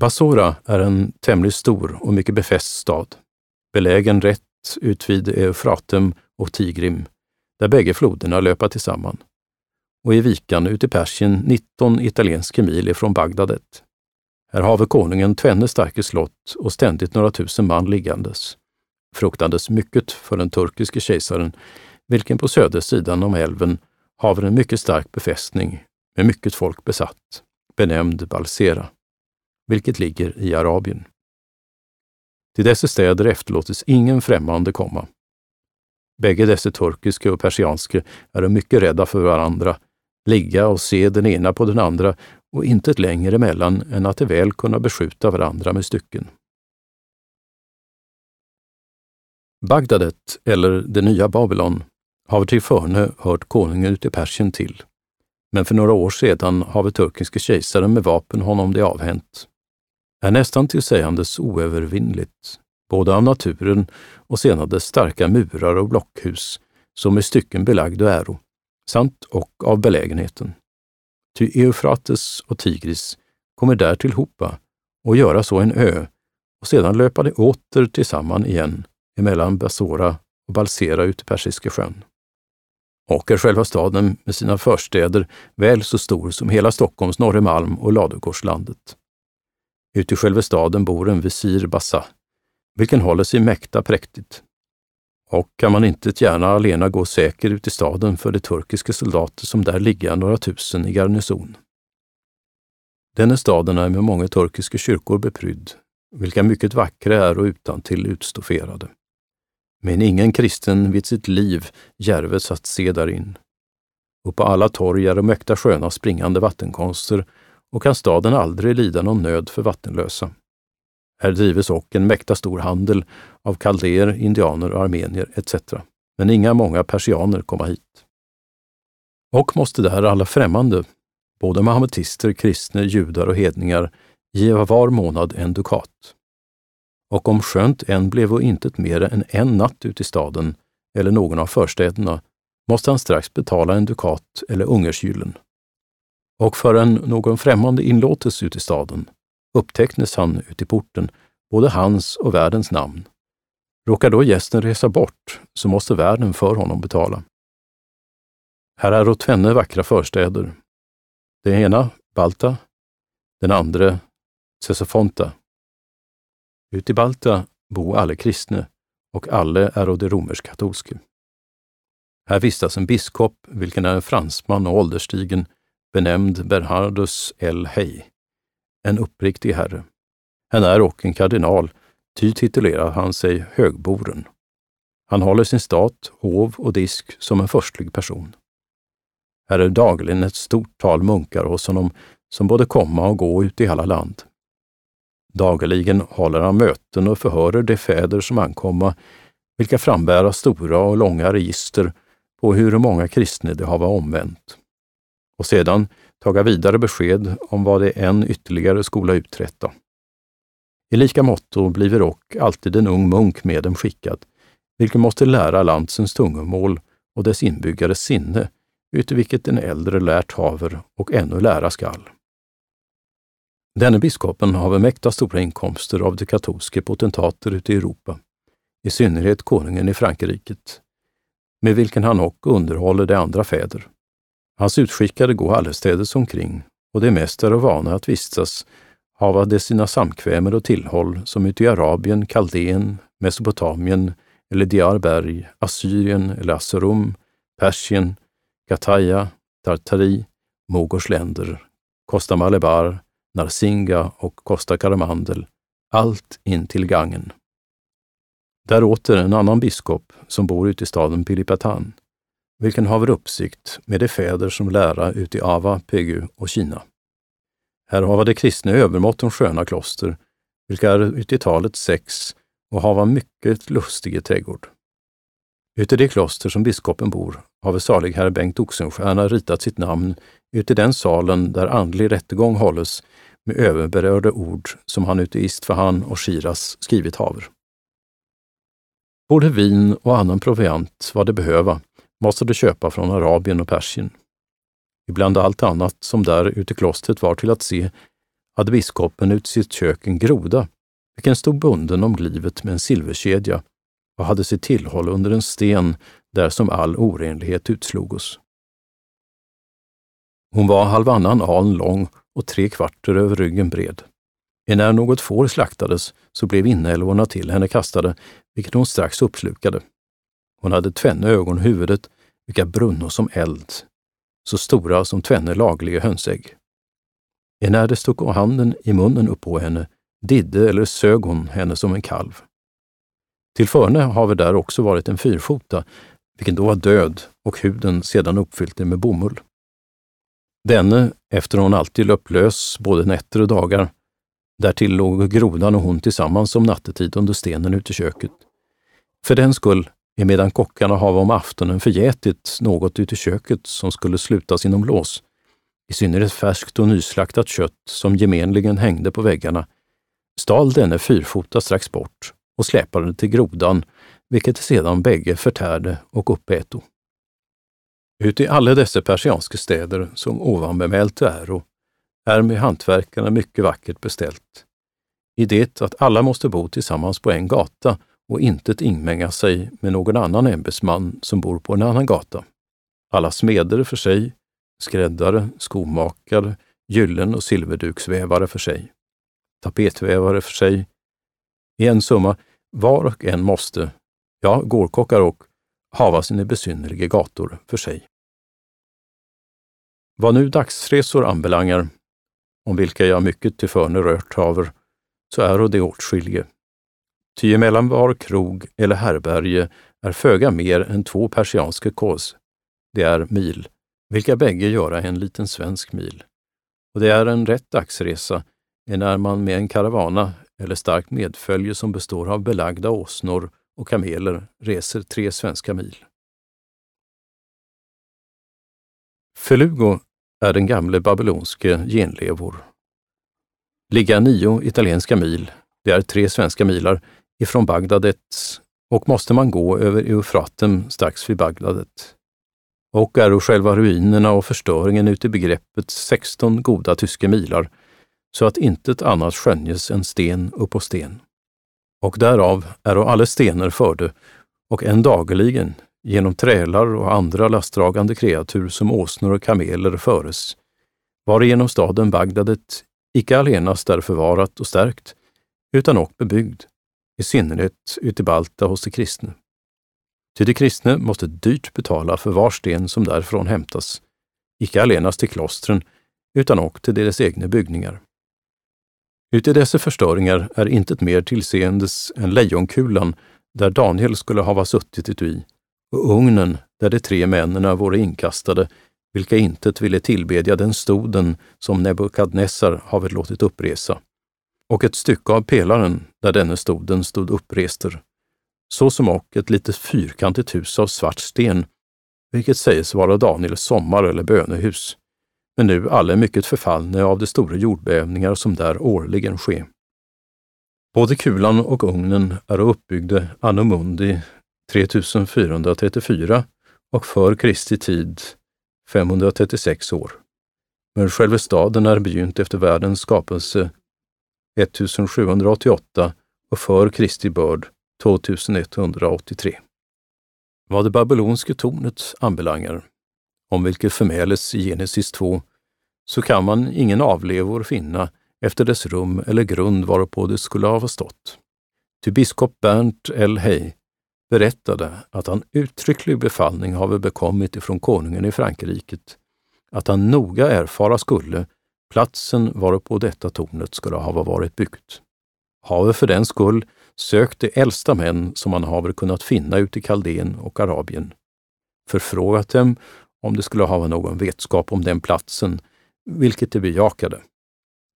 Basora är en tämligen stor och mycket befäst stad, belägen rätt utvid Eufratem och Tigrim, där bägge floderna löper tillsammans, och i vikan ut i Persien 19 italienska mil ifrån Bagdadet. Här have konungen tvenne starka slott och ständigt några tusen man liggandes, fruktades mycket för den turkiske kejsaren, vilken på södersidan om älven haver en mycket stark befästning med mycket folk besatt, benämnd Balsera, vilket ligger i Arabien. Till dessa städer efterlåtes ingen främmande komma. Bägge dessa turkiska och persianska är mycket rädda för varandra, ligga och se den ena på den andra och intet längre emellan än att de väl kunna beskjuta varandra med stycken. Bagdadet, eller det nya Babylon, har till förne hört konungen ute i Persien till. Men för några år sedan har vi turkiske kejsaren med vapen honom det avhänt. Är nästan till sägandes oövervinnligt, både av naturen och sedan dess starka murar och blockhus, som i stycken belagd och äro, samt och av belägenheten. Ty Eufrates och Tigris kommer där tillhopa och göra så en ö och sedan löpa de åter tillsammans igen emellan Basora och Balsera ut i Persiska sjön. Och är själva staden med sina förstäder väl så stor som hela Stockholms Norremalm och Ladugårdslandet. Ute i själva staden bor en visir Bassa, vilken håller sig mäkta präktigt. Och kan man inte gärna alena gå säker ut i staden för de turkiska soldater som där ligger några tusen i garnison. Denne staden är med många turkiska kyrkor beprydd, vilka mycket vackra är och utan till utstofferade men ingen kristen vid sitt liv järves att se därin. Och på alla torg är det mäkta sköna springande vattenkonster och kan staden aldrig lida någon nöd för vattenlösa. Här drives och en mäkta stor handel av kaldéer, indianer, och armenier etc. Men inga många persianer komma hit. Och måste där alla främmande, både mahametister, kristna, judar och hedningar, giva var månad en dukat och om skönt än blev och intet mer än en natt ute i staden eller någon av förstäderna måste han strax betala en dukat eller ungersgyllen. Och förrän någon främmande inlåtes ut i staden upptäcktes han ut i porten, både hans och värdens namn. Råkar då gästen resa bort, så måste värden för honom betala. Här är tvenne vackra förstäder. Den ena Balta, den andra Sesofonta ut i Balta bo alle kristne och alle är de romersk-katolske. Här vistas en biskop, vilken är en fransman och ålderstigen, benämnd Bernhardus L. Hey, en uppriktig herre. Han är och en kardinal, ty titulerar han sig högboren. Han håller sin stat, hov och disk som en förstlig person. Här är dagligen ett stort tal munkar hos honom som både komma och gå ut i alla land. Dagligen håller han möten och förhörer de fäder som ankomma, vilka frambära stora och långa register på hur många kristna de hava omvänt. Och sedan taga vidare besked om vad det än ytterligare skola uträtta. I lika måtto bliver ock alltid en ung munk med dem skickad, vilken måste lära landsens tungomål och dess inbyggares sinne, uti vilket den äldre lärt haver och ännu lära skall. Denne biskopen har mäkta stora inkomster av de katolska potentater ute i Europa, i synnerhet konungen i Frankrike, med vilken han ock underhåller de andra fäder. Hans utskickade gå allestädes omkring och de mest är vana att vistas hava de sina samkvämer och tillhåll som ute i Arabien, Kaldén, Mesopotamien eller Diarberg, Assyrien eller Asserum, Persien, Gataya, Tartari, Mogors länder, Costa Malebar, Narsinga och Costa Caramandel, allt in till gangen. Där åter en annan biskop som bor ute i staden Pilipatan, vilken haver uppsikt med de fäder som lära ut i Ava, Pegu och Kina. Här hava de kristna övermåtton sköna kloster, vilka är ute i talet sex och hava mycket lustige trädgård. Ute i det kloster som biskopen bor har salig herr Bengt Oxenstierna ritat sitt namn uti i den salen där andlig rättegång hålles med överberörda ord som han ute i Istfahan och Shiras skrivit haver. Både vin och annan proviant vad de behöva måste de köpa från Arabien och Persien. Ibland allt annat som där ute i klostret var till att se hade biskopen ut sitt kök en groda, vilken stod bunden om livet med en silverkedja och hade sitt tillhåll under en sten där som all orenlighet utslogos. Hon var halvannan aln lång och tre kvarter över ryggen bred. När något får slaktades så blev inälvorna till henne kastade, vilket hon strax uppslukade. Hon hade tvenne ögon i huvudet, vilka brunno som eld, så stora som tvenne lagliga hönsägg. När det stod handen i munnen upp på henne, didde eller sög hon henne som en kalv. Till förne har vi där också varit en fyrfota, vilken då var död och huden sedan uppfyllt med bomull. Denne, efter hon alltid löpt lös både nätter och dagar, därtill låg grodan och hon tillsammans om nattetid under stenen ute i köket. För den skull, emedan kockarna hava om aftonen förgätit något ute i köket som skulle slutas inom lås, i synnerhet färskt och nyslaktat kött som gemenligen hängde på väggarna, stal denne fyrfota strax bort och släpade det till grodan, vilket sedan bägge förtärde och uppäto. Uti alla dessa persianska städer som ovan bemält äro är med hantverkarna mycket vackert beställt. I det att alla måste bo tillsammans på en gata och inte inmänga sig med någon annan ämbetsman som bor på en annan gata. Alla smeder för sig, skräddare, skomakare, gyllen och silverduksvävare för sig, tapetvävare för sig. I en summa, var och en måste, ja, gårkockar och, hava sina besynnerliga gator för sig. Vad nu dagsresor anbelangar, om vilka jag mycket till förne rört haver, så är det åtskilje. Ty emellan var krog eller härberge är föga mer än två persianska kos, det är mil, vilka bägge göra en liten svensk mil. Och det är en rätt dagsresa, när man med en karavana eller starkt medfölje som består av belagda åsnor och kameler reser tre svenska mil. Felugo är den gamle babylonske genlevor. Ligga nio italienska mil, det är tre svenska milar, ifrån Bagdadet och måste man gå över Eufraten strax vid Bagdadet. Och är själva ruinerna och förstöringen ute i begreppet 16 goda tyska milar, så att intet annat skönjes än sten upp på sten. Och därav är alla stenar förde, och en dagligen genom trälar och andra lastdragande kreatur som åsnor och kameler föres, varigenom staden Bagdadet icke allenast är förvarat och stärkt, utan och bebyggd, i synnerhet uti Balta hos de kristna. Ty de kristna måste dyrt betala för var sten som därifrån hämtas, icke allenast till klostren, utan också till deras egna byggningar. Uti dessa förstöringar är intet mer tillseendes än lejonkulan där Daniel skulle hava suttit i och ugnen där de tre männen vore inkastade, vilka intet ville tillbedja den stoden som Nebukadnessar havet låtit uppresa, och ett stycke av pelaren där denne stoden stod upprester, såsom och ett litet fyrkantigt hus av svart sten, vilket sägs vara Daniels sommar eller bönehus, men nu alla mycket förfallna av de stora jordbävningar som där årligen ske. Både kulan och ugnen är uppbyggda anno mundi 3434 och för Kristi tid 536 år. Men själva staden är begynt efter världens skapelse 1788 och för Kristi börd 2183. Vad det babylonska tornet anbelangar, om vilket förmäles i Genesis 2, så kan man ingen avlevor finna efter dess rum eller grund varpå det skulle ha stått. Ty biskop Bernt L. Hey berättade att han uttrycklig befallning have bekommit ifrån konungen i Frankrike att han noga erfara skulle platsen varpå detta tornet skulle hava varit byggt. Have för den skull sökt de äldsta män som han haver kunnat finna ute i Kaldén och Arabien, förfrågat dem om de skulle hava någon vetskap om den platsen, vilket de bejakade.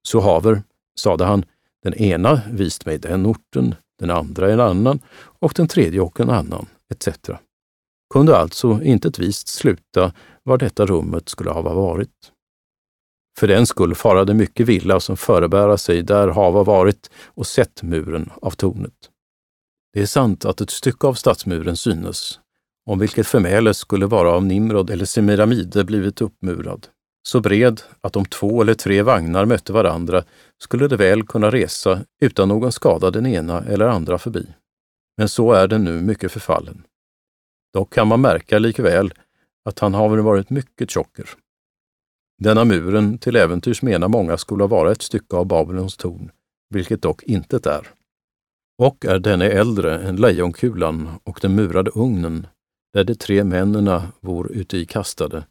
Så haver, sade han, den ena vist mig den orten, den andra en annan och den tredje och en annan, etc. Kunde alltså inte ett vist sluta var detta rummet skulle hava varit. För den skull farade mycket villa som förebära sig där hava varit och sett muren av tornet. Det är sant att ett stycke av stadsmuren synes, om vilket förmäles skulle vara av Nimrod eller Semiramide blivit uppmurad. så bred att om två eller tre vagnar mötte varandra skulle de väl kunna resa utan någon skada den ena eller andra förbi. Men så är den nu mycket förfallen. Dock kan man märka likväl att han har varit mycket tjocker. Denna muren till äventyrs menar många skulle vara ett stycke av Babylons torn, vilket dock intet är. Och är denne äldre än lejonkulan och den murade ugnen, där de tre männen vor uti kastade,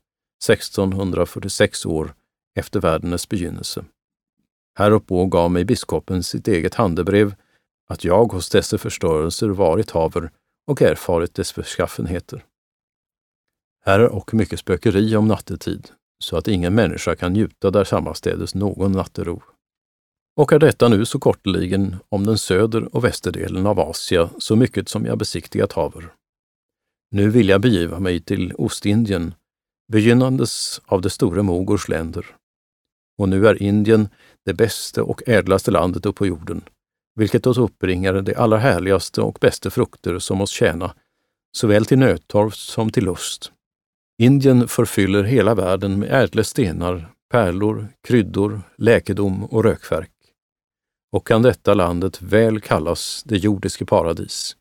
1646 år efter världens begynnelse. Häruppå gav mig biskopen sitt eget handebrev att jag hos dessa förstörelser varit haver och erfarit dess förskaffenheter.” Här är och mycket spökeri om nattetid, så att ingen människa kan njuta där sammanstädes någon nattero. Och är detta nu så kortligen om den söder och västerdelen av Asia så mycket som jag besiktigat haver. Nu vill jag begiva mig till Ostindien, begynnandes av de stora Mogors länder. Och nu är Indien det bästa och ädlaste landet upp på jorden, vilket oss uppbringar de allra härligaste och bästa frukter som oss tjäna, såväl till nödtorft som till lust. Indien förfyller hela världen med ädla stenar, pärlor, kryddor, läkedom och rökverk. Och kan detta landet väl kallas det jordiske paradis.